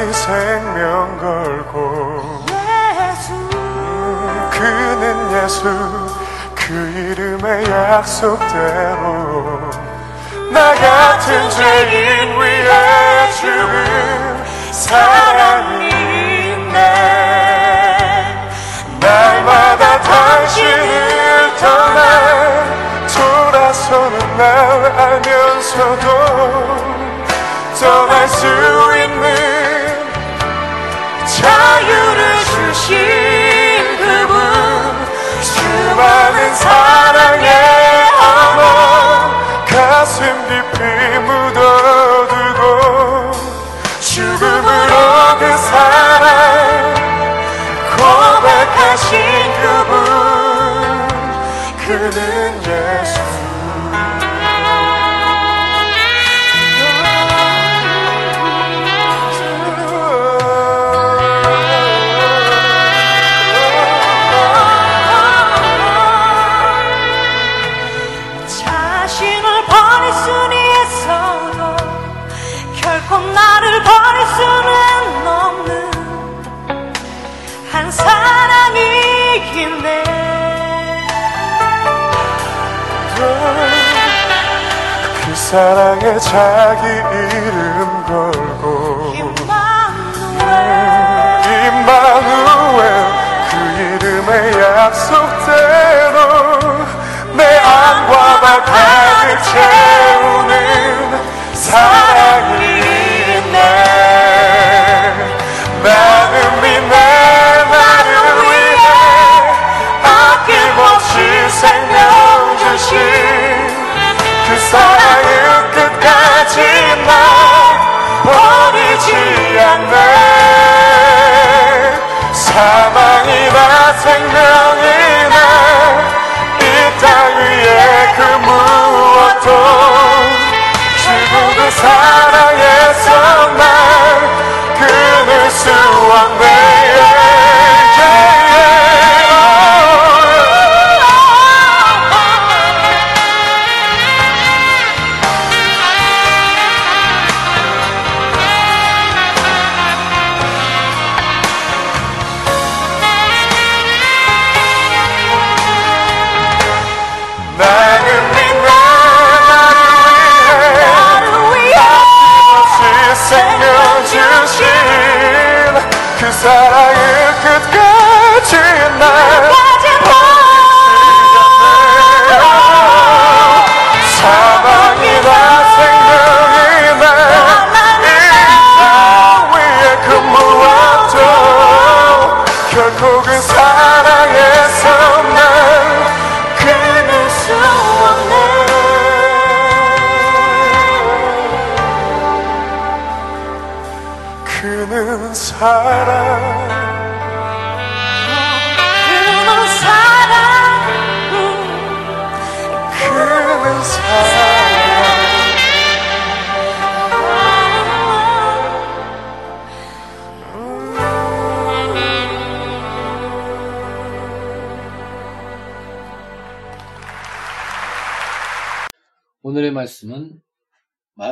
자기 생명 걸고 그는 예수 그 이름의 약속대로 나 같은 죄인 위해 죽은 사랑이 있네 날마다 당신을 떠나 돌아서는 날 알면서도 떠날 수 있는 주신 그분 수많은 사랑의 어머 가슴 깊이 묻어두고 죽음으로 그 사랑 고백하신 사랑에 자기 이름 걸고 임마누엘 그 이름의 약속대로 내 안과 발 가득 채우는 사랑 생명이나 이땅 위에 그 무엇도 주고 그 사랑에서 날 끊을 수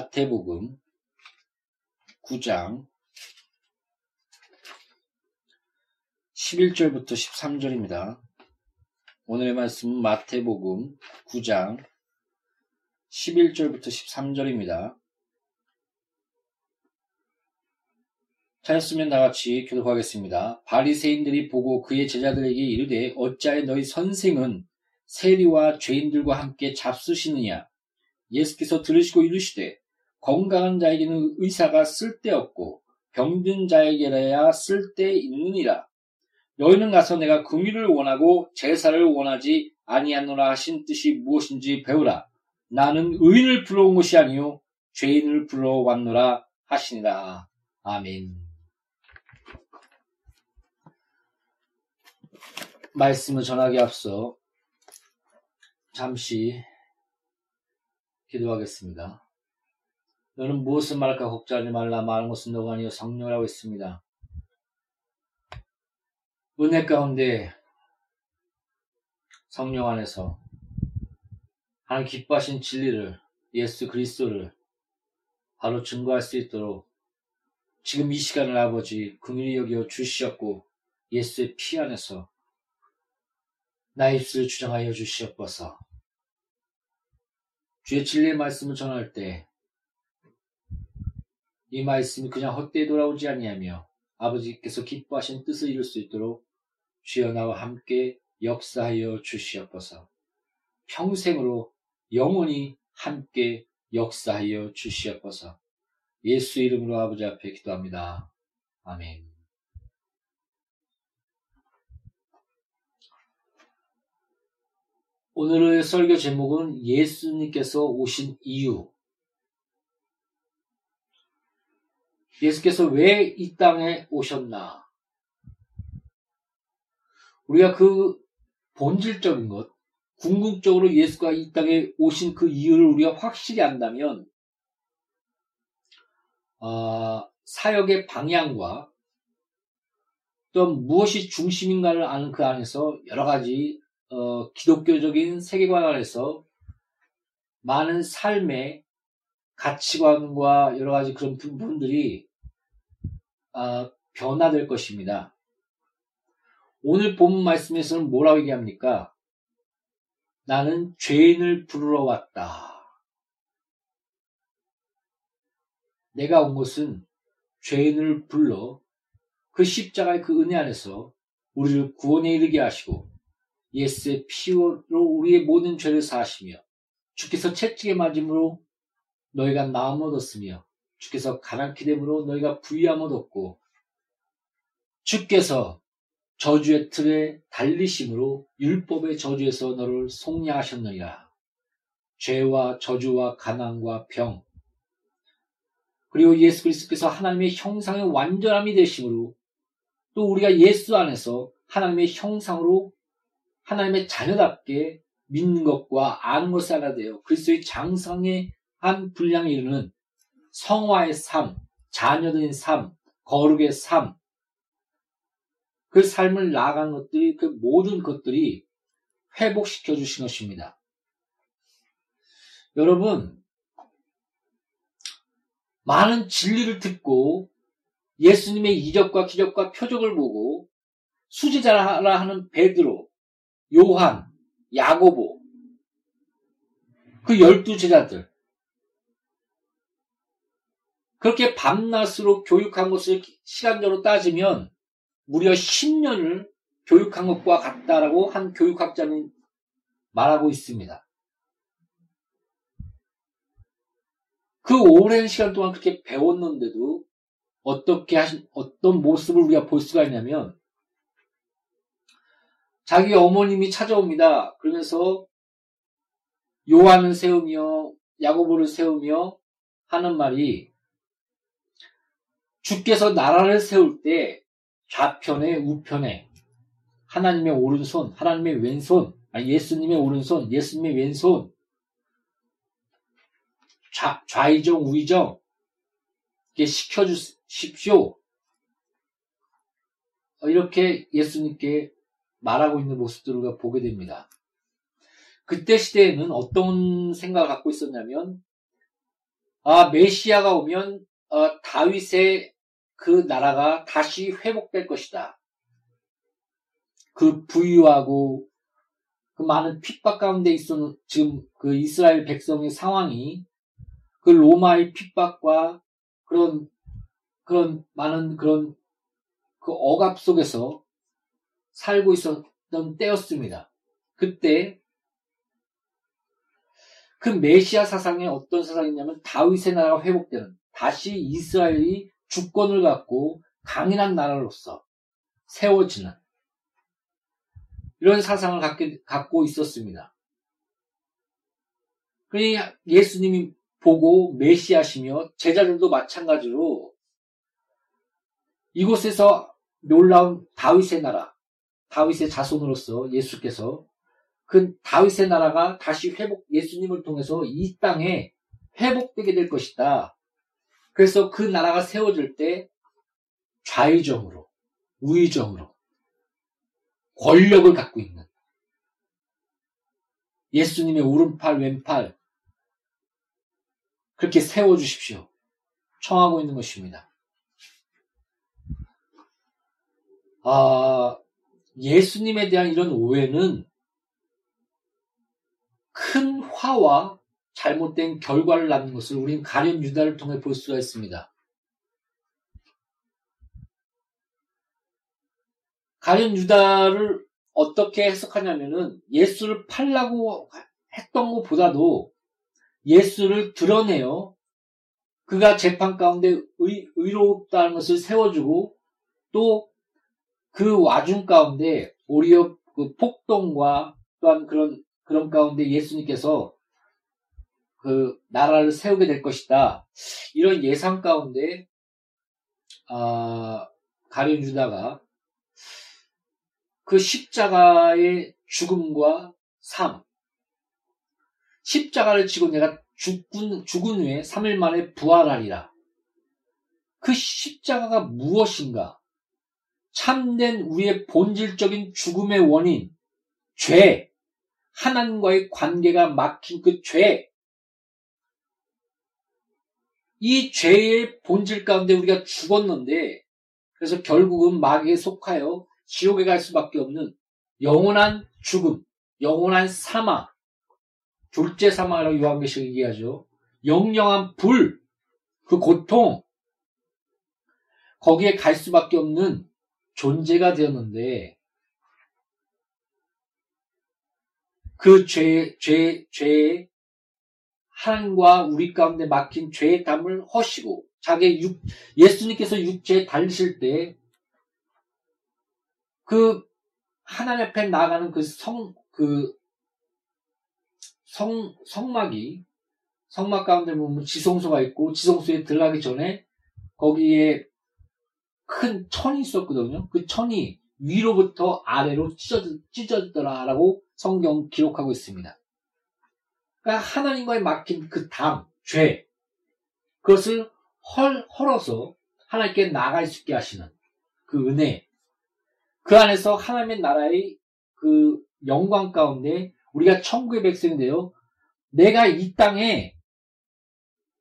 마태복음 9장 11절부터 13절입니다. 오늘의 말씀은 마태복음 9장 11절부터 13절입니다. 찾았으면 나같이 교독하겠습니다. 바리새인들이 보고 그의 제자들에게 이르되 어찌하여 너희 선생은 세리와 죄인들과 함께 잡수시느냐 예수께서 들으시고 이르시되 건강한 자에게는 의사가 쓸데없고 병든 자에게라야 쓸데있느니라. 너희는 가서 내가 긍휼을 원하고 제사를 원하지 아니하노라 하신 뜻이 무엇인지 배우라. 나는 의인을 불러온 것이 아니요 죄인을 불러왔노라 하시니라. 아멘. 말씀을 전하기 앞서 잠시 기도하겠습니다. 너는 무엇을 말할까 걱정하지 말라 말한 것은 너가 아니요 성령이라고 했습니다. 은혜 가운데 성령 안에서 하나님 기뻐하신 진리를 예수 그리스도를 바로 증거할 수 있도록 지금 이 시간을 아버지 긍휼히 여겨 주시었고 예수의 피 안에서 나의 입술을 주장하여 주시옵소서. 주의 진리의 말씀을 전할 때 이 말씀이 그냥 헛되이 돌아오지 아니하며 아버지께서 기뻐하신 뜻을 이룰 수 있도록 주여 나와 함께 역사하여 주시옵소서. 평생으로 영원히 함께 역사하여 주시옵소서. 예수 이름으로 아버지 앞에 기도합니다. 아멘. 오늘의 설교 제목은 예수님께서 오신 이유. 예수께서 왜 이 땅에 오셨나? 우리가 그 본질적인 것, 궁극적으로 예수가 이 땅에 오신 그 이유를 우리가 확실히 안다면, 어, 사역의 방향과 또 무엇이 중심인가를 아는 그 안에서 여러 가지 어, 기독교적인 세계관 안에서 많은 삶의 가치관과 여러 가지 그런 부분들이 어, 변화될 것입니다. 오늘 본 말씀에서는 뭐라고 얘기합니까? 나는 죄인을 부르러 왔다. 내가 온 것은 죄인을 불러 그 십자가의 그 은혜 안에서 우리를 구원에 이르게 하시고 예수의 피로 우리의 모든 죄를 사하시며 주께서 채찍에 맞음으로 너희가 나음 얻었으며 주께서 가난케 됨으로 너희가 부유함 얻었고 주께서 저주의 틀에 달리심으로 율법의 저주에서 너를 속량하셨느니라. 죄와 저주와 가난과 병 그리고 예수 그리스도께서 하나님의 형상의 완전함이 되심으로 또 우리가 예수 안에서 하나님의 형상으로 하나님의 자녀답게 믿는 것과 아는 것을 알아야 돼요. 그리스도의 장성의 한 분량에 이르는 성화의 삶, 자녀들의 삶, 거룩의 삶, 그 삶을 나아가는 것들이 그 모든 것들이 회복시켜 주신 것입니다. 여러분, 많은 진리를 듣고 예수님의 이적과 기적과 표적을 보고 수제자라 하는 베드로, 요한, 야고보, 그 열두 제자들 그렇게 밤낮으로 교육한 것을 시간적으로 따지면 무려 10년을 교육한 것과 같다라고 한 교육학자는 말하고 있습니다. 그 오랜 시간 동안 그렇게 배웠는데도 어떻게 하신, 어떤 모습을 우리가 볼 수가 있냐면 자기 어머님이 찾아옵니다. 그러면서 요한을 세우며 야고보를 세우며 하는 말이 주께서 나라를 세울 때 좌편에 우편에 하나님의 오른손, 하나님의 왼손, 아니 예수님의 오른손, 예수님의 왼손 좌, 좌이정 우이정 이렇게 시켜주십시오. 이렇게 예수님께 말하고 있는 모습들을 보게 됩니다. 그때 시대에는 어떤 생각을 갖고 있었냐면, 아, 메시아가 오면, 어, 다윗의 그 나라가 다시 회복될 것이다. 그 부유하고 그 많은 핍박 가운데 있었는 지금 그 이스라엘 백성의 상황이 그 로마의 핍박과 그런 그런 많은 그런 그 억압 속에서 살고 있었던 때였습니다. 그때 그 메시아 사상이 어떤 사상이냐면 다윗의 나라가 회복되는 다시 이스라엘이 주권을 갖고 강인한 나라로서 세워지는 이런 사상을 갖고 있었습니다. 그러니 예수님이 보고 메시아시며 제자들도 마찬가지로 이곳에서 놀라운 다윗의 나라, 다윗의 자손으로서 예수께서 그 다윗의 나라가 다시 회복, 예수님을 통해서 이 땅에 회복되게 될 것이다. 그래서 그 나라가 세워질 때 좌의정으로, 우의정으로 권력을 갖고 있는 예수님의 오른팔, 왼팔 그렇게 세워주십시오. 청하고 있는 것입니다. 아, 예수님에 대한 이런 오해는 큰 화와 잘못된 결과를 낳는 것을 우리는 가련 유다를 통해 볼 수가 있습니다. 가련 유다를 어떻게 해석하냐면은 예수를 팔라고 했던 것보다도 예수를 드러내요. 그가 재판 가운데 의, 의롭다는 것을 세워주고 또 그 와중 가운데 오히려 그 폭동과 또한 그런 그런 가운데 예수님께서 그 나라를 세우게 될 것이다. 이런 예상 가운데 아, 가룟 유다가 그 십자가의 죽음과 삶, 십자가를 지고 내가 죽은, 죽은 후에 3일 만에 부활하리라. 그 십자가가 무엇인가? 참된 우리의 본질적인 죽음의 원인, 죄, 하나님과의 관계가 막힌 그 죄, 이 죄의 본질 가운데 우리가 죽었는데, 그래서 결국은 마귀에 속하여 지옥에 갈 수밖에 없는 영원한 죽음, 영원한 사망, 둘째 사망이라고 요한계시록 얘기하죠. 영영한 불, 그 고통, 거기에 갈 수밖에 없는 존재가 되었는데, 그 죄, 죄, 죄, 하나님과 우리 가운데 막힌 죄의 담을 허시고, 자기 육, 예수님께서 육체에 달리실 때, 그, 하나님 앞에 나가는 그 성, 그, 성, 성막이, 성막 가운데 보면 지성소가 있고, 지성소에 들어가기 전에, 거기에 큰 천이 있었거든요. 그 천이 위로부터 아래로 찢어져, 찢어지더라라고 성경 기록하고 있습니다. 그러니까 하나님과의 막힌 그 담, 죄, 그것을 헐, 헐어서 하나님께 나갈 수 있게 하시는 그 은혜, 그 안에서 하나님의 나라의 그 영광 가운데 우리가 천국의 되어 내가 이 땅에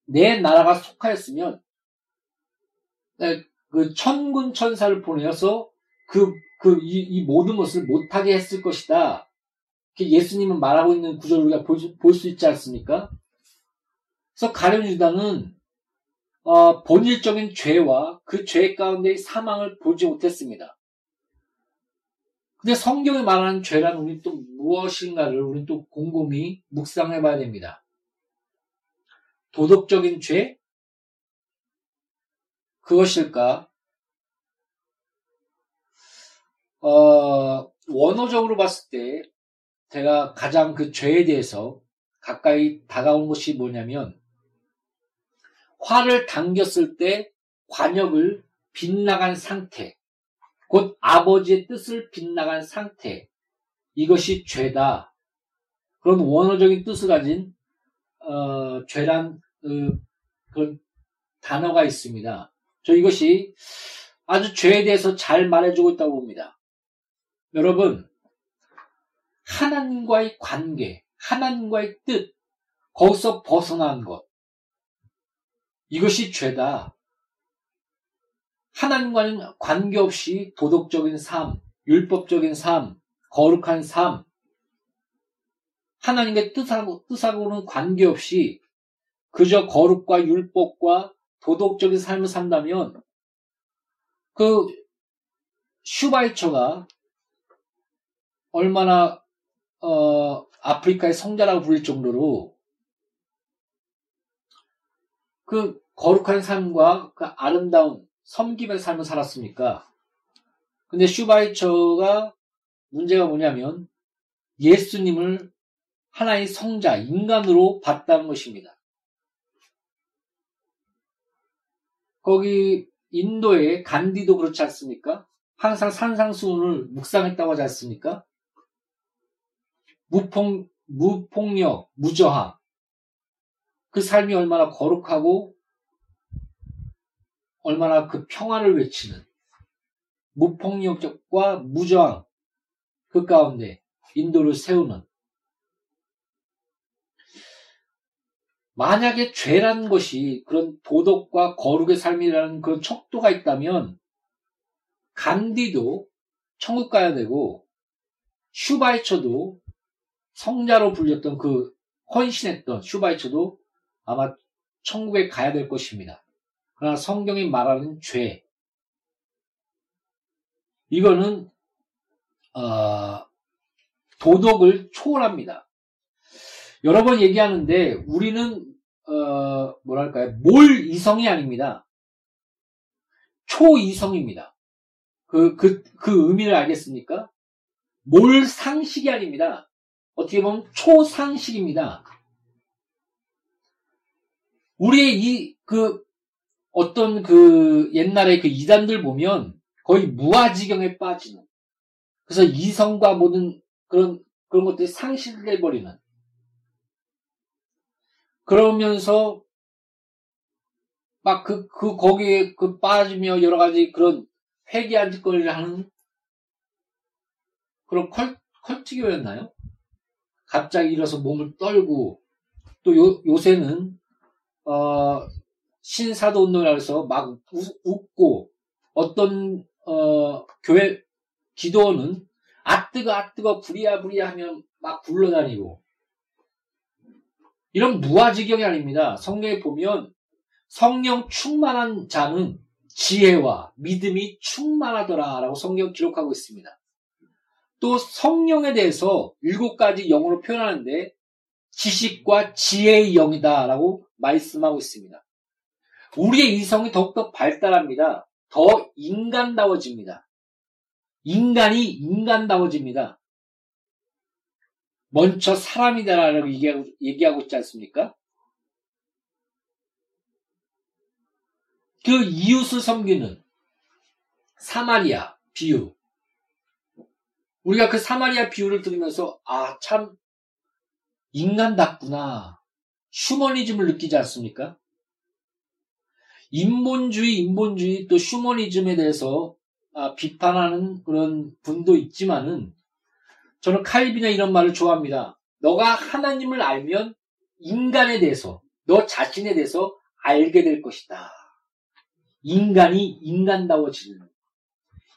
내 나라가 속하였으면 그 천군 천사를 보내어서 그, 그, 이, 이 모든 것을 못하게 했을 것이다. 예수님은 말하고 있는 구절을 우리가 볼 수 있지 않습니까? 그래서 가룟 유다는 어, 본질적인 죄와 그 죄 가운데의 사망을 보지 못했습니다. 근데 성경이 말하는 죄란 우리 또 무엇인가를 우리 또 곰곰이 묵상해 봐야 됩니다. 도덕적인 죄? 그것일까? 어, 원어적으로 봤을 때 제가 가장 그 죄에 대해서 가까이 다가온 것이 뭐냐면 화를 당겼을 때 관역을 빗나간 상태, 곧 아버지의 뜻을 빗나간 상태, 이것이 죄다. 그런 원어적인 뜻을 가진 어, 죄란 어, 그런 단어가 있습니다. 저 이것이 아주 죄에 대해서 잘 말해주고 있다고 봅니다. 여러분, 하나님과의 관계, 하나님과의 뜻, 거기서 벗어난 것. 이것이 죄다. 하나님과는 관계없이 도덕적인 삶, 율법적인 삶, 거룩한 삶, 하나님의 뜻하고, 뜻하고는 관계없이 그저 거룩과 율법과 도덕적인 삶을 산다면 그 슈바이처가 얼마나 어, 아프리카의 성자라고 불릴 정도로 그 거룩한 삶과 그 아름다운 섬김의 삶을 살았습니까? 근데 슈바이처가 문제가 뭐냐면 예수님을 하나의 성자, 인간으로 봤다는 것입니다. 거기 인도의 간디도 그렇지 않습니까? 항상 산상수훈을 묵상했다고 하지 않습니까? 무폭, 무폭력, 무저항. 그 삶이 얼마나 거룩하고 얼마나 그 평화를 외치는 무폭력과 무저항 그 가운데 인도를 세우는 만약에 죄라는 것이 그런 도덕과 거룩의 삶이라는 그런 척도가 있다면 간디도 천국 가야 되고 슈바이처도 성자로 불렸던 그 헌신했던 슈바이처도 아마 천국에 가야 될 것입니다. 그러나 성경이 말하는 죄 이거는 어, 도덕을 초월합니다. 여러 번 얘기하는데 우리는 어, 뭐랄까요 몰 이성이 아닙니다. 초이성입니다. 그, 그, 그 의미를 알겠습니까? 몰 상식이 아닙니다. 어떻게 보면 초상식입니다. 우리의 이, 그, 어떤 그 옛날에 그 이단들 보면 거의 무아지경에 빠지는. 그래서 이성과 모든 그런, 그런 것들이 상실돼 버리는. 그러면서 막 그, 그, 거기에 그 빠지며 여러 가지 그런 회개한 짓거리를 하는 그런 컬, 컬트교였나요? 갑자기 일어서 몸을 떨고 또 요, 요새는 어, 신사도 운동이라 해서 막 우, 웃고 어떤 어, 교회 기도는 아뜨거 아뜨거 부리야 부리야 하면 막 굴러다니고 이런 무아지경이 아닙니다. 성경에 보면 성령 충만한 자는 지혜와 믿음이 충만하더라라고 성경 기록하고 있습니다. 또 성령에 대해서 일곱 가지 영으로 표현하는데 지식과 지혜의 영이다라고 말씀하고 있습니다. 우리의 이성이 더욱더 발달합니다. 더 인간다워집니다. 인간이 인간다워집니다. 먼저 사람이다라고 얘기하고, 얘기하고 있지 않습니까? 그 이웃을 섬기는 사마리아 비유. 우리가 그 사마리아 비유를 들으면서 아, 참 인간답구나. 휴머니즘을 느끼지 않습니까? 인본주의, 인본주의 또 휴머니즘에 대해서 아, 비판하는 그런 분도 있지만은 저는 칼빈의 이런 말을 좋아합니다. 너가 하나님을 알면 인간에 대해서, 너 자신에 대해서 알게 될 것이다. 인간이 인간다워지는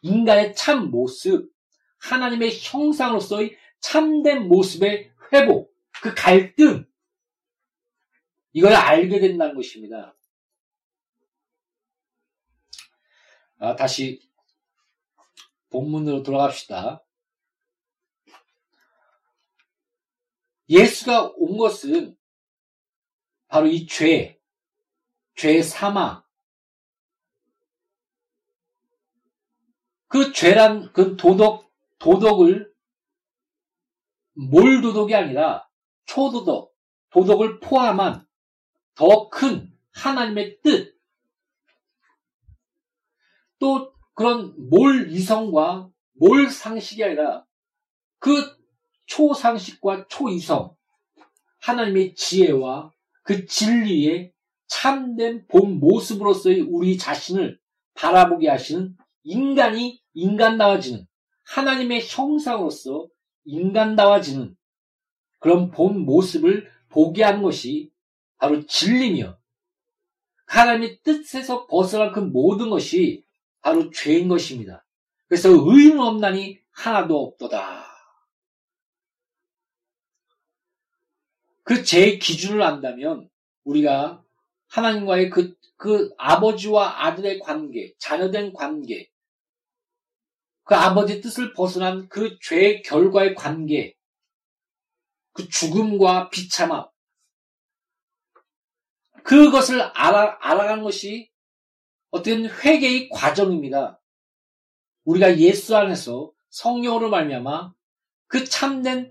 인간의 참 모습, 하나님의 형상으로서의 참된 모습의 회복, 그 갈등, 이걸 알게 된다는 것입니다. 아, 다시 본문으로 돌아갑시다. 예수가 온 것은 바로 이 죄, 죄 사망, 그 죄란 그 도덕 도덕을 몰 도덕이 아니라 초도덕 도덕을 포함한 더 큰 하나님의 뜻. 또 그런 몰 이성과 몰 상식이 아니라 그 초상식과 초이성 하나님의 지혜와 그 진리의 참된 본 모습으로서의 우리 자신을 바라보게 하시는 인간이 인간다워지는 하나님의 형상으로서 인간다워지는 그런 본 모습을 보게 하는 것이 바로 진리며 하나님의 뜻에서 벗어난 그 모든 것이 바로 죄인 것입니다. 그래서 의인 없나니 하나도 없도다. 그 제 기준을 안다면 우리가 하나님과의 그, 그 아버지와 아들의 관계, 자녀된 관계, 그 아버지 뜻을 벗어난 그 죄의 결과의 관계, 그 죽음과 비참함, 그것을 알아, 알아가는 것이 어떤 회개의 과정입니다. 우리가 예수 안에서 성령으로 말미암아 그 참된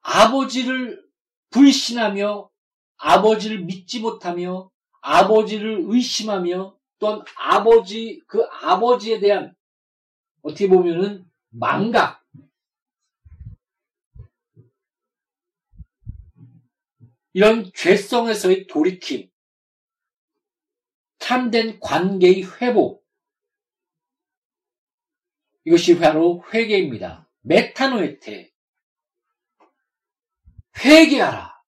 아버지를 불신하며 아버지를 믿지 못하며 아버지를 의심하며 또한 아버지 그 아버지에 대한 어떻게 보면은 망각. 이런 죄성에서의 돌이킴, 참된 관계의 회복, 이것이 바로 회개입니다. 메타노에테. 회개하라.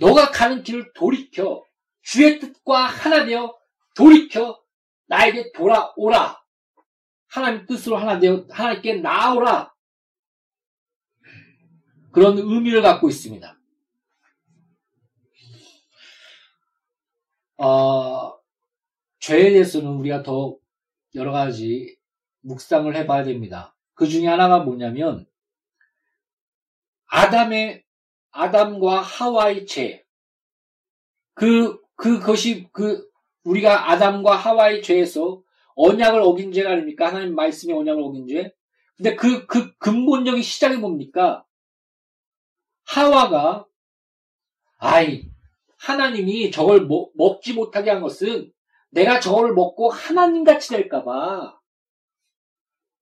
너가 가는 길을 돌이켜 주의 뜻과 하나 되어 돌이켜 나에게 돌아오라. 하나님 뜻으로 하나 되어 하나님께 나오라. 그런 의미를 갖고 있습니다. 어, 죄에 대해서는 우리가 더 여러 가지 묵상을 해봐야 됩니다. 그 중에 하나가 뭐냐면 아담의 아담과 하와의 죄. 그 그것이 그 우리가 아담과 하와의 죄에서 언약을 어긴 죄가 아닙니까? 하나님 말씀의 언약을 어긴 죄. 근데 그, 그 근본적인 시작이 뭡니까? 하와가, 아이, 하나님이 저걸 먹, 먹지 못하게 한 것은 내가 저걸 먹고 하나님같이 될까봐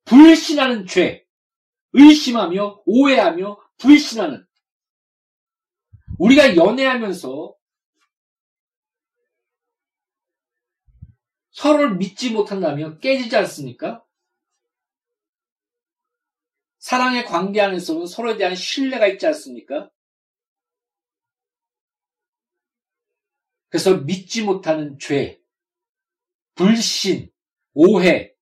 불신하는 죄, 의심하며 오해하며 불신하는 우리가 연애하면서 서로를 믿지 못한다면 깨지지 않습니까? 사랑의 관계 안에서는 서로에 대한 신뢰가 있지 않습니까? 그래서 믿지 못하는 죄, 불신, 오해,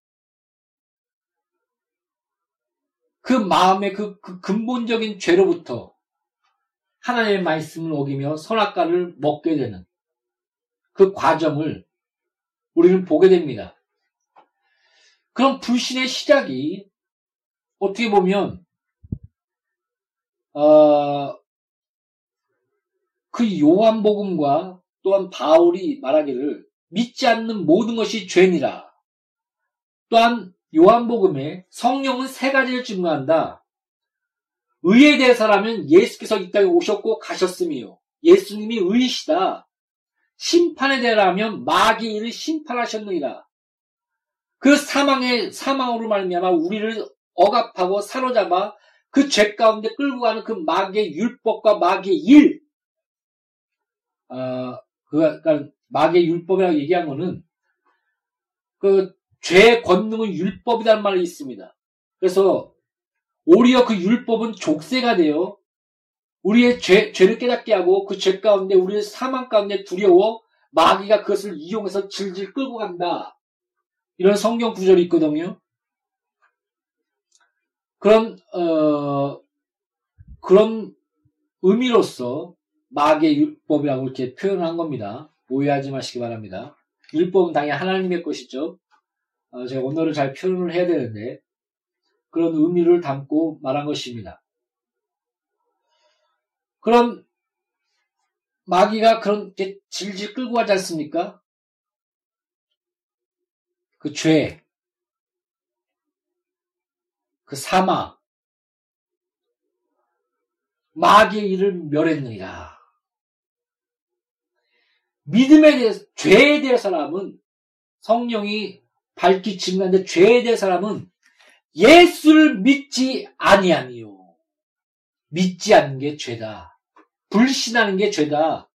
그 마음의 그, 그 근본적인 죄로부터 하나님의 말씀을 어기며 선악과를 먹게 되는 그 과정을 우리는 보게 됩니다. 그럼 불신의 시작이 어떻게 보면 어, 그 요한복음과 또한 바울이 말하기를 믿지 않는 모든 것이 죄니라. 또한 요한복음에 성령은 세 가지를 증거한다. 의에 대해서라면 예수께서 이 땅에 오셨고 가셨으며 예수님이 의이시다. 심판에 대하면 마귀 를 심판하셨느니라. 그 사망의 사망으로 말미암아 우리를 억압하고 사로잡아 그 죄 가운데 끌고 가는 그 마귀의 율법과 마귀의 일, 어, 그, 그러니까 마귀의 율법이라고 얘기한 거는 그 죄의 권능은 율법이라는 말이 있습니다. 그래서 오히려 그 율법은 족쇄가 되어 우리의 죄, 죄를 깨닫게 하고 그 죄 가운데 우리의 사망 가운데 두려워 마귀가 그것을 이용해서 질질 끌고 간다. 이런 성경 구절이 있거든요. 그런 어, 그런 의미로서 마귀의 율법이라고 이렇게 표현한 겁니다. 오해하지 마시기 바랍니다. 율법은 당연히 하나님의 것이죠. 어, 제가 언어를 잘 표현을 해야 되는데 그런 의미를 담고 말한 것입니다. 그럼 마귀가 그렇게 질질 끌고 가지 않습니까? 그 죄, 그 사마, 마귀의 일을 멸했느니라. 믿음에 대해서, 죄에 대해 사람은 성령이 밝히 증거하는데 죄에 대해 사람은 예수를 믿지 아니하니요. 믿지 않는 게 죄다. 불신하는 게 죄다.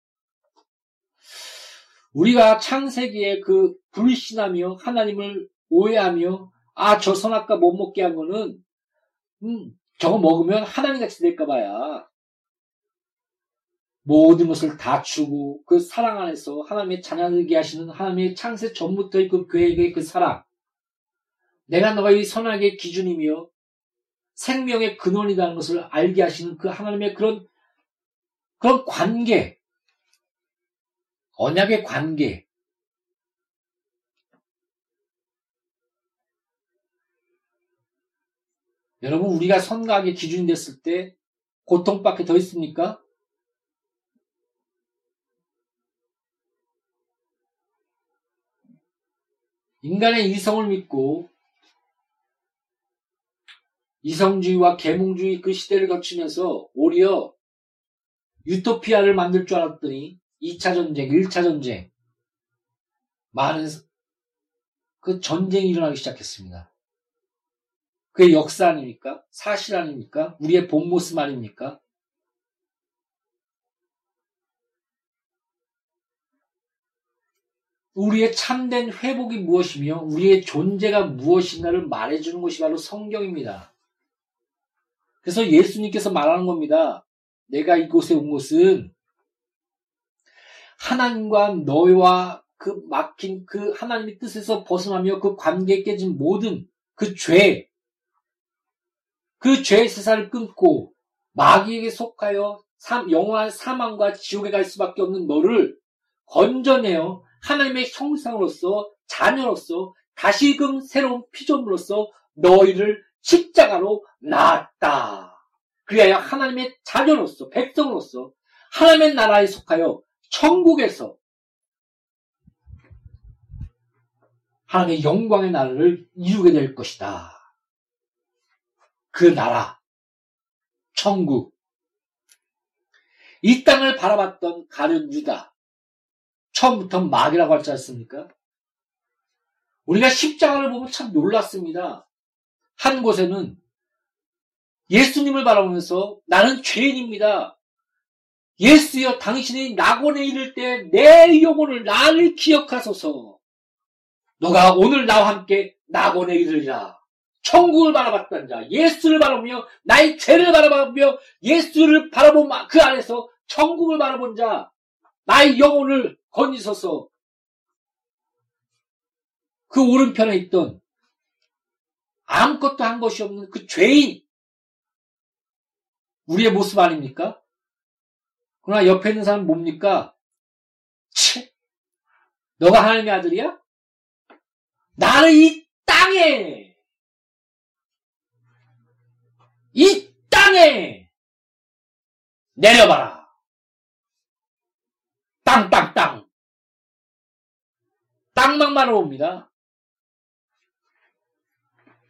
우리가 창세기에 그 불신하며 하나님을 오해하며 아 저 선악과 못 먹게 한 거는 음, 저거 먹으면 하나님 같이 될까 봐야. 모든 것을 다추고 그 사랑 안에서 하나님의 자녀되게 하시는 하나님의 창세 전부터의 그 계획의 그 사랑. 내가 너의 선악의 기준이며 생명의 근원이라는 것을 알게 하시는 그 하나님의 그런 그런 관계, 언약의 관계. 여러분, 우리가 선각의 기준이 됐을 때 고통밖에 더 있습니까? 인간의 이성을 믿고 이성주의와 계몽주의 그 시대를 거치면서 오히려 유토피아를 만들 줄 알았더니 2차 전쟁, 1차 전쟁 많은 그 전쟁이 일어나기 시작했습니다. 그게 역사 아닙니까? 사실 아닙니까? 우리의 본 모습 아닙니까? 우리의 참된 회복이 무엇이며 우리의 존재가 무엇인가를 말해주는 것이 바로 성경입니다. 그래서 예수님께서 말하는 겁니다. 내가 이곳에 온 것은 하나님과 너와 그 막힌 그 하나님의 뜻에서 벗어나며 그 관계에 깨진 모든 그 죄, 그 죄의 세사를 끊고 마귀에게 속하여 영원한 사망과 지옥에 갈 수밖에 없는 너를 건져내어 하나님의 형상으로서 자녀로서 다시금 새로운 피조물로서 너희를 십자가로 낳았다. 그리하여 하나님의 자녀로서 백성으로서 하나님의 나라에 속하여 천국에서 하나님의 영광의 나라를 이루게 될 것이다. 그 나라, 천국. 이 땅을 바라봤던 가룟 유다. 처음부터 마귀라고 하지 않습니까? 우리가 십자가를 보면 참 놀랐습니다. 한 곳에는 예수님을 바라보면서 나는 죄인입니다. 예수여 당신이 낙원에 이를 때 내 영혼을 나를 기억하소서. 너가 오늘 나와 함께 낙원에 이르리라. 천국을 바라봤던 자, 예수를 바라보며 나의 죄를 바라보며 예수를 바라본 그 안에서 천국을 바라본 자, 나의 영혼을 건지소서. 그 오른편에 있던 아무것도 한 것이 없는 그 죄인, 우리의 모습 아닙니까? 그러나 옆에 있는 사람은 뭡니까? 치, 너가 하나님의 아들이야? 나를 이 땅에, 이 땅에 내려봐라. 땅, 땅, 땅. 땅만 바라봅니다.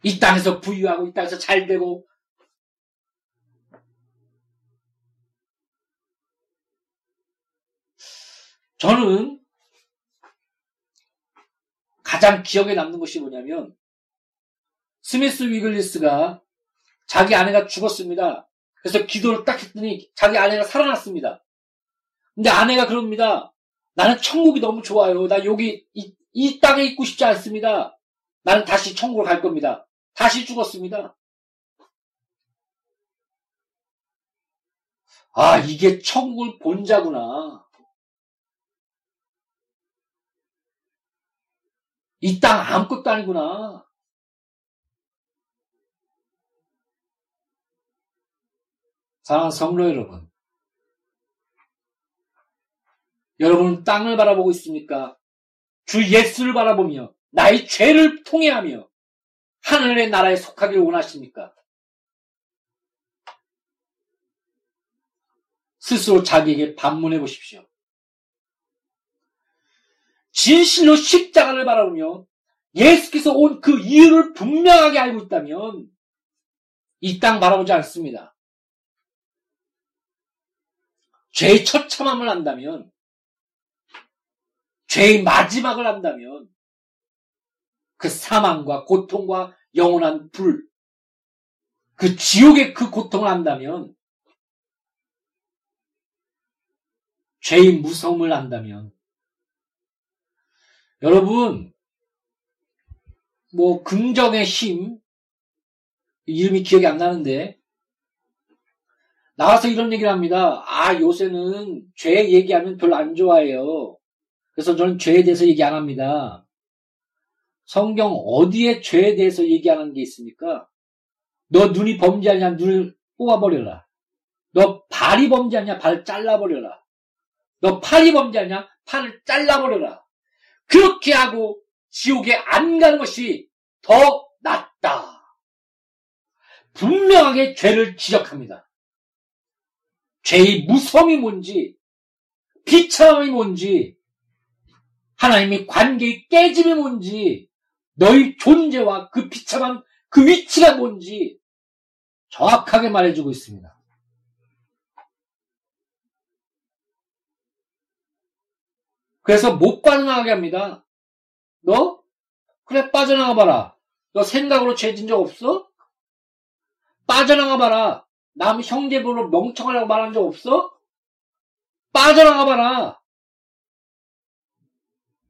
이 땅에서 부유하고 이 땅에서 잘 되고 저는 가장 기억에 남는 것이 뭐냐면 스미스 위글리스가 자기 아내가 죽었습니다. 그래서 기도를 딱 했더니 자기 아내가 살아났습니다. 근데 아내가 그럽니다. 나는 천국이 너무 좋아요. 나 여기 이, 이 땅에 있고 싶지 않습니다. 나는 다시 천국을 갈 겁니다. 다시 죽었습니다. 아, 이게 천국을 본자구나. 이 땅 아무것도 아니구나. 사랑하는 성도 여러분. 여러분은 땅을 바라보고 있습니까? 주 예수를 바라보며 나의 죄를 통해하며 하늘의 나라에 속하길 원하십니까? 스스로 자기에게 반문해 보십시오. 진실로 십자가를 바라보며 예수께서 온 그 이유를 분명하게 알고 있다면 이 땅 바라보지 않습니다. 죄의 처참함을 안다면 죄의 마지막을 안다면 그 사망과 고통과 영원한 불, 그 지옥의 그 고통을 안다면 죄의 무서움을 안다면 여러분 뭐 긍정의 힘 이름이 기억이 안 나는데 나와서 이런 얘기를 합니다. 아 요새는 죄 얘기하면 별로 안 좋아해요. 그래서 저는 죄에 대해서 얘기 안 합니다. 성경 어디에 죄에 대해서 얘기하는 게 있습니까? 너 눈이 범죄하냐 눈을 뽑아버려라. 너 발이 범죄하냐 발 잘라버려라. 너 팔이 범죄하냐 팔을 잘라버려라. 그렇게 하고 지옥에 안 가는 것이 더 낫다. 분명하게 죄를 지적합니다. 죄의 무서움이 뭔지, 비참함이 뭔지, 하나님의 관계의 깨짐이 뭔지, 너희 존재와 그 비참한 그 위치가 뭔지 정확하게 말해주고 있습니다. 그래서 못 빠져나가게 합니다. 너? 그래, 빠져나가 봐라. 너 생각으로 죄진 적 없어? 빠져나가 봐라. 남 형제별로 멍청하라고 말한 적 없어? 빠져나가 봐라.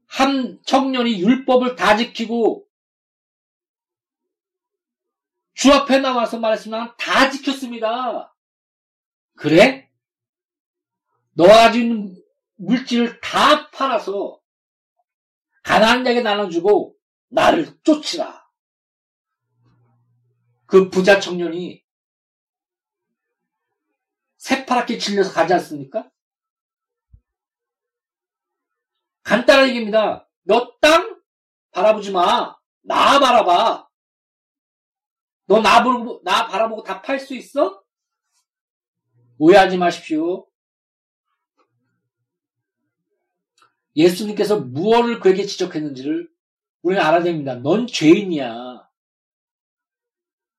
한 청년이 율법을 다 지키고 주 앞에 나와서 말했으면 다 지켰습니다. 그래? 가지고 있는 물질을 다 팔아서 가난한 자에게 나눠주고 나를 쫓으라. 그 부자 청년이 새파랗게 질려서 가지 않습니까? 간단한 얘기입니다. 너 땅 바라보지 마. 나 바라봐. 너나 보고, 나 바라보고 다 팔 수 있어? 오해하지 마십시오. 예수님께서 무엇을 그에게 지적했는지를 우리는 알아야 됩니다. 넌 죄인이야.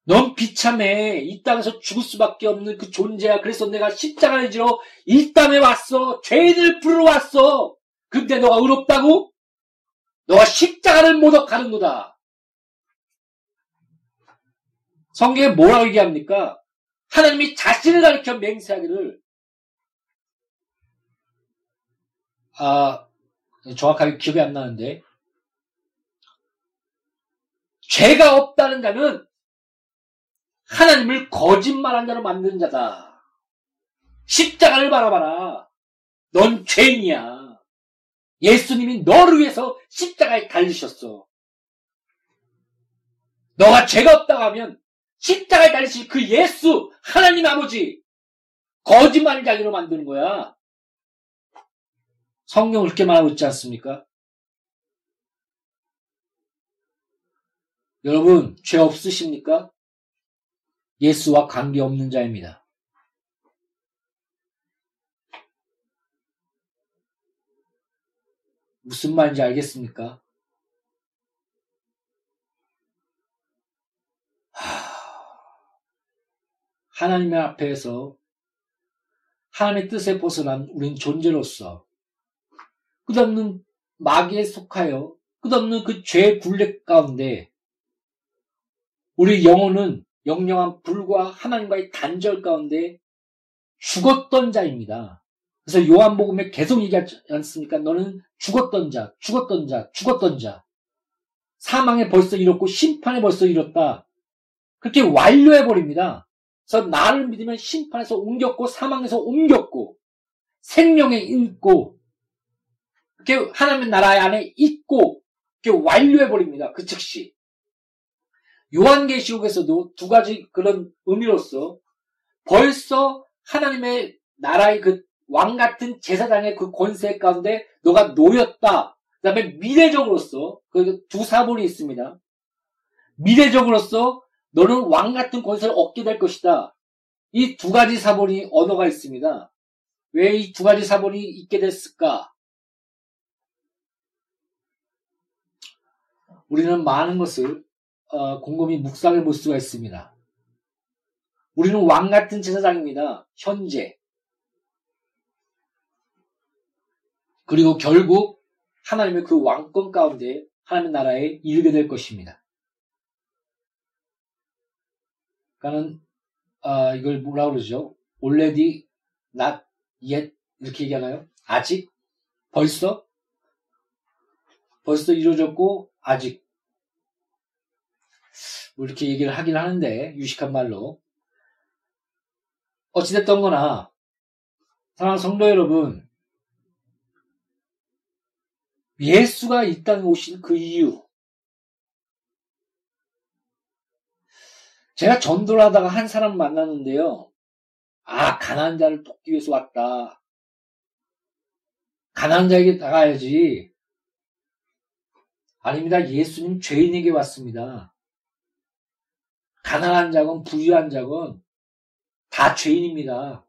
넌 비참해. 이 땅에서 죽을 수밖에 없는 그 존재야. 그래서 내가 십자가를 지러 이 땅에 왔어. 죄인을 부르러 왔어. 근데 너가 의롭다고? 너가 십자가를 모독하는 거다. 성경에 뭐라고 얘기합니까? 하나님이 자신을 가리켜 맹세하기를 아 정확하게 기억이 안 나는데 죄가 없다는 자는 하나님을 거짓말한 자로 만드는 자다. 십자가를 바라봐라. 넌 죄인이야. 예수님이 너를 위해서 십자가에 달리셨어. 너가 죄가 없다고 하면 십자가에 달리신 그 예수, 하나님 아버지, 거짓말 자기로 만드는 거야. 성경 그렇게 말하고 있지 않습니까? 여러분, 죄 없으십니까? 예수와 관계없는 자입니다. 무슨 말인지 알겠습니까? 하나님의 앞에서 하나님의 뜻에 벗어난 우린 존재로서 끝없는 마귀에 속하여 끝없는 그 죄의 굴레 가운데 우리 영혼은 영영한 불과 하나님과의 단절 가운데 죽었던 자입니다. 그래서 요한복음에 계속 얘기하지 않습니까? 너는 죽었던 자, 죽었던 자, 죽었던 자. 사망에 벌써 이뤘고 심판에 벌써 이뤘다. 그렇게 완료해버립니다. 그래서 나를 믿으면 심판에서 옮겼고 사망에서 옮겼고 생명에 있고 그렇게 하나님의 나라 안에 있고 그렇게 완료해 버립니다. 그 즉시. 요한계시록에서도 두 가지 그런 의미로서 벌써 하나님의 나라의 그 왕 같은 제사장의 그 권세 가운데 너가 놓였다. 그 다음에 미래적으로서 그 두 사본이 있습니다. 미래적으로서 너는 왕 같은 권세를 얻게 될 것이다. 이 두 가지 사본이 언어가 있습니다. 왜 이 두 가지 사본이 있게 됐을까? 우리는 많은 것을 어, 곰곰이 묵상해 볼 수가 있습니다. 우리는 왕 같은 제사장입니다. 현재. 그리고 결국 하나님의 그 왕권 가운데 하나님의 나라에 이르게 될 것입니다. 그러니까는 어, 이걸 뭐라 그러죠? already, not yet 이렇게 얘기하나요? 아직? 벌써? 벌써 이루어졌고 아직 뭐 이렇게 얘기를 하긴 하는데 유식한 말로. 어찌됐던 거나 사랑하는 성도 여러분 예수가 이 땅에 오신 그 이유. 제가 전도를 하다가 한 사람 만났는데요. 아 가난한 자를 돕기 위해서 왔다. 가난한 자에게 나가야지 아닙니다 예수님 죄인에게 왔습니다 가난한 자건 부유한 자건 다 죄인입니다.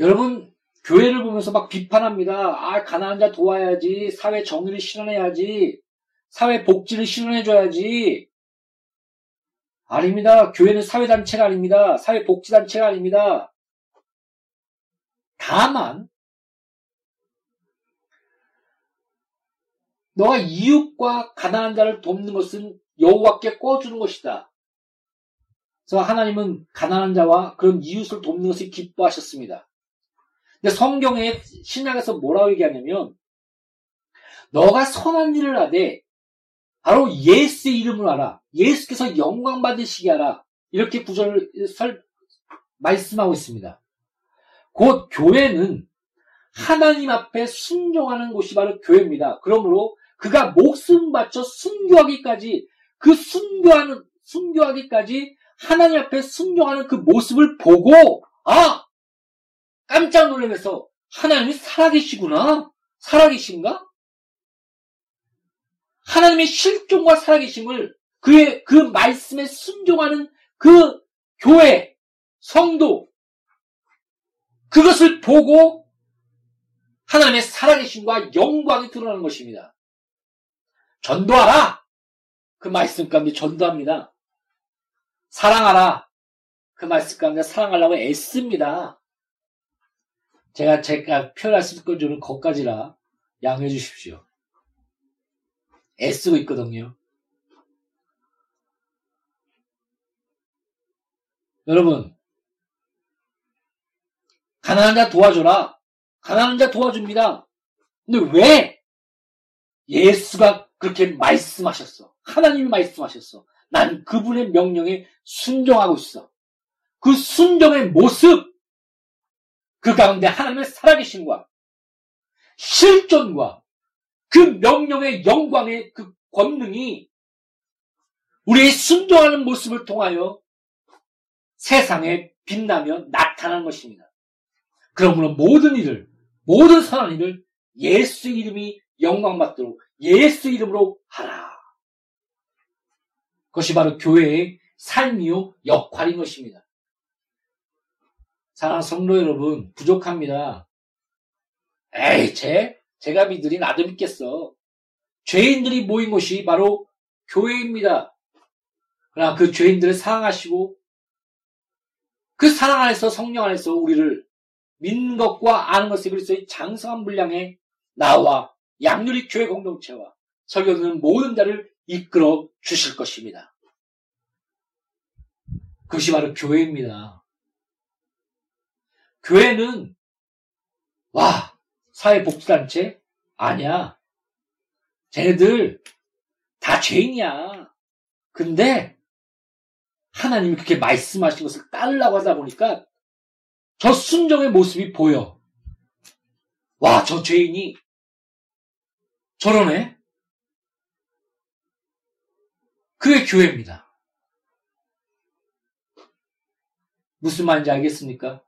여러분 교회를 보면서 막 비판합니다. 아 가난한 자 도와야지 사회 정의를 실현해야지 사회 복지를 실현해줘야지 아닙니다. 교회는 사회단체가 아닙니다. 사회복지단체가 아닙니다. 다만 너가 이웃과 가난한 자를 돕는 것은 여호와께 꿔주는 것이다. 그래서 하나님은 가난한 자와 그런 이웃을 돕는 것을 기뻐하셨습니다. 근데 성경에 신약에서 뭐라고 얘기하냐면 너가 선한 일을 하되 바로 예수의 이름을 알아. 예수께서 영광 받으시게 하라. 이렇게 구절을 설, 말씀하고 있습니다. 곧 교회는 하나님 앞에 순종하는 곳이 바로 교회입니다. 그러므로 그가 목숨 바쳐 순교하기까지 그 순교하는 순교하기까지 하나님 앞에 순종하는 그 모습을 보고 아 깜짝 놀라면서 하나님이 살아계시구나 살아계신가? 하나님의 실종과 살아계심을 그의 그 말씀에 순종하는 그 교회 성도 그것을 보고 하나님의 살아계심과 영광이 드러나는 것입니다. 전도하라! 그 말씀 가운데 전도합니다. 사랑하라! 그 말씀 가운데 사랑하려고 애씁니다. 제가 제가 표현할 수 있는 줄은 거기까지라 양해해 주십시오. 애쓰고 있거든요. 여러분, 가난한 자 도와줘라. 가난한 자 도와줍니다. 근데 왜 예수가 그렇게 말씀하셨어? 하나님이 말씀하셨어. 난 그분의 명령에 순종하고 있어. 그 순종의 모습, 그 가운데 하나님의 살아계신과 실존과 그 명령의 영광의 그 권능이 우리의 순종하는 모습을 통하여 세상에 빛나며 나타나는 것입니다. 그러므로 모든 일을, 모든 선한 일을 예수 이름이 영광받도록 예수 이름으로 하라. 그것이 바로 교회의 삶이요 역할인 것입니다. 사랑 성도 여러분, 부족합니다. 에이, 제, 제가 믿으리 나도 믿겠어. 죄인들이 모인 곳이 바로 교회입니다. 그러나 그 죄인들을 사랑하시고 그 사랑 안에서 성령 안에서 우리를 믿는 것과 아는 것에 그리스도의 장성한 분량에 나와 양률이 교회 공동체와 설교는 모든 자를 이끌어 주실 것입니다. 그것이 바로 교회입니다. 교회는 와 사회복지단체 아니야. 쟤네들 다 죄인이야. 근데 하나님이 그렇게 말씀하신 것을 따르려고 하다 보니까 저 순정의 모습이 보여. 와, 저 죄인이 저러네? 그게 교회입니다. 무슨 말인지 알겠습니까?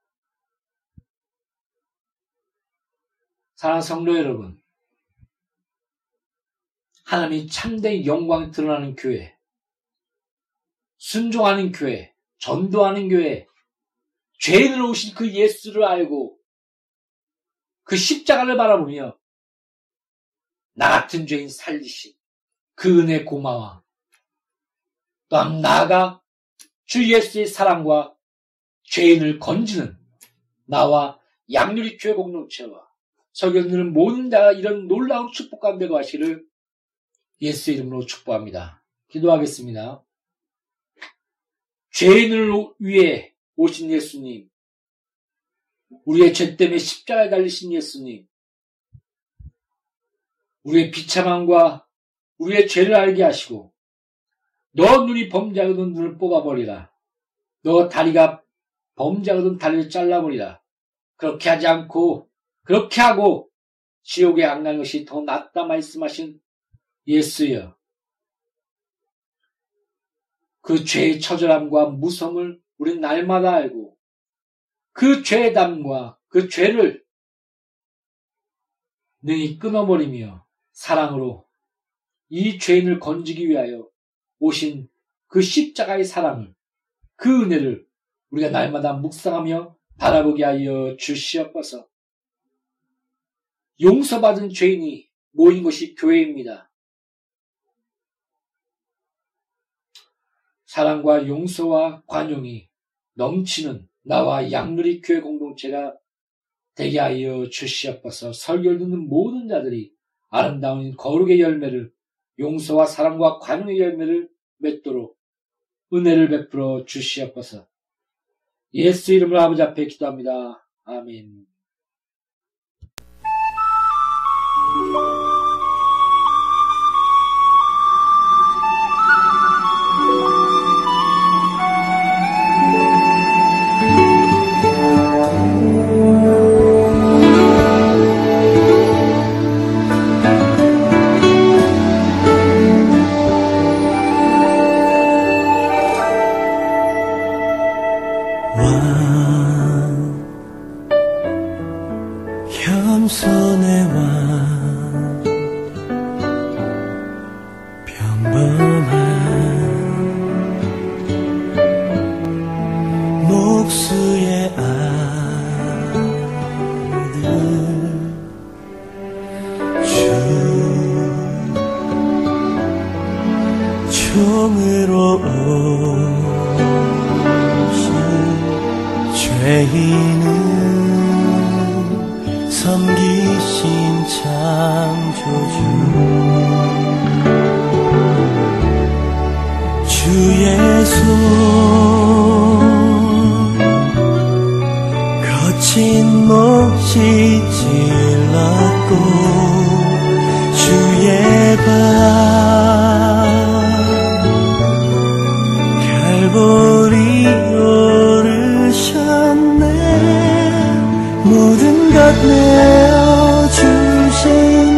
사랑 성도 여러분, 하나님이 참된 영광이 드러나는 교회, 순종하는 교회, 전도하는 교회, 죄인으로 오신 그 예수를 알고 그 십자가를 바라보며 나 같은 죄인 살리신 그 은혜 고마워. 또한 나아가 주 예수의 사랑과 죄인을 건지는 나와 양률이 교회 공동체와 설교들은 모든 자가 이런 놀라운 축복 가운데 가시를 예수 이름으로 축복합니다. 기도하겠습니다. 죄인을 위해 오신 예수님, 우리의 죄 때문에 십자가에 달리신 예수님, 우리의 비참함과 우리의 죄를 알게 하시고, 너 눈이 범죄하거든 눈을 뽑아버리라. 너 다리가 범죄하거든 다리를 잘라버리라. 그렇게 하지 않고, 그렇게 하고, 지옥에 안 가는 것이 더 낫다 말씀하신 예수여. 그 죄의 처절함과 무성을 우린 날마다 알고 그 죄담과 그 죄를 능히 끊어버리며 사랑으로 이 죄인을 건지기 위하여 오신 그 십자가의 사랑을 그 은혜를 우리가 날마다 묵상하며 바라보게 하여 주시옵소서. 용서받은 죄인이 모인 것이 교회입니다. 사랑과 용서와 관용이 넘치는 나와 양누리 교회 공동체가 되게 하여 주시옵소서 설교를 듣는 모든 자들이 아름다운 거룩의 열매를 용서와 사랑과 관용의 열매를 맺도록 은혜를 베풀어 주시옵소서 예수 이름으로 아버지 앞에 기도합니다. 아멘. 곁 내어주신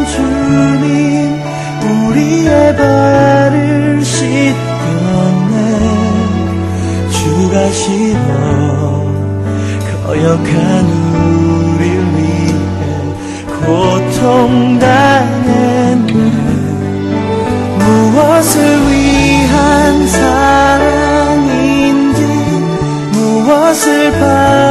주님 우리 발을 씻겼네. 주가 싫어 거역한 우릴 위해 고통당했네. 무엇을 위한 사랑인지 무엇을 바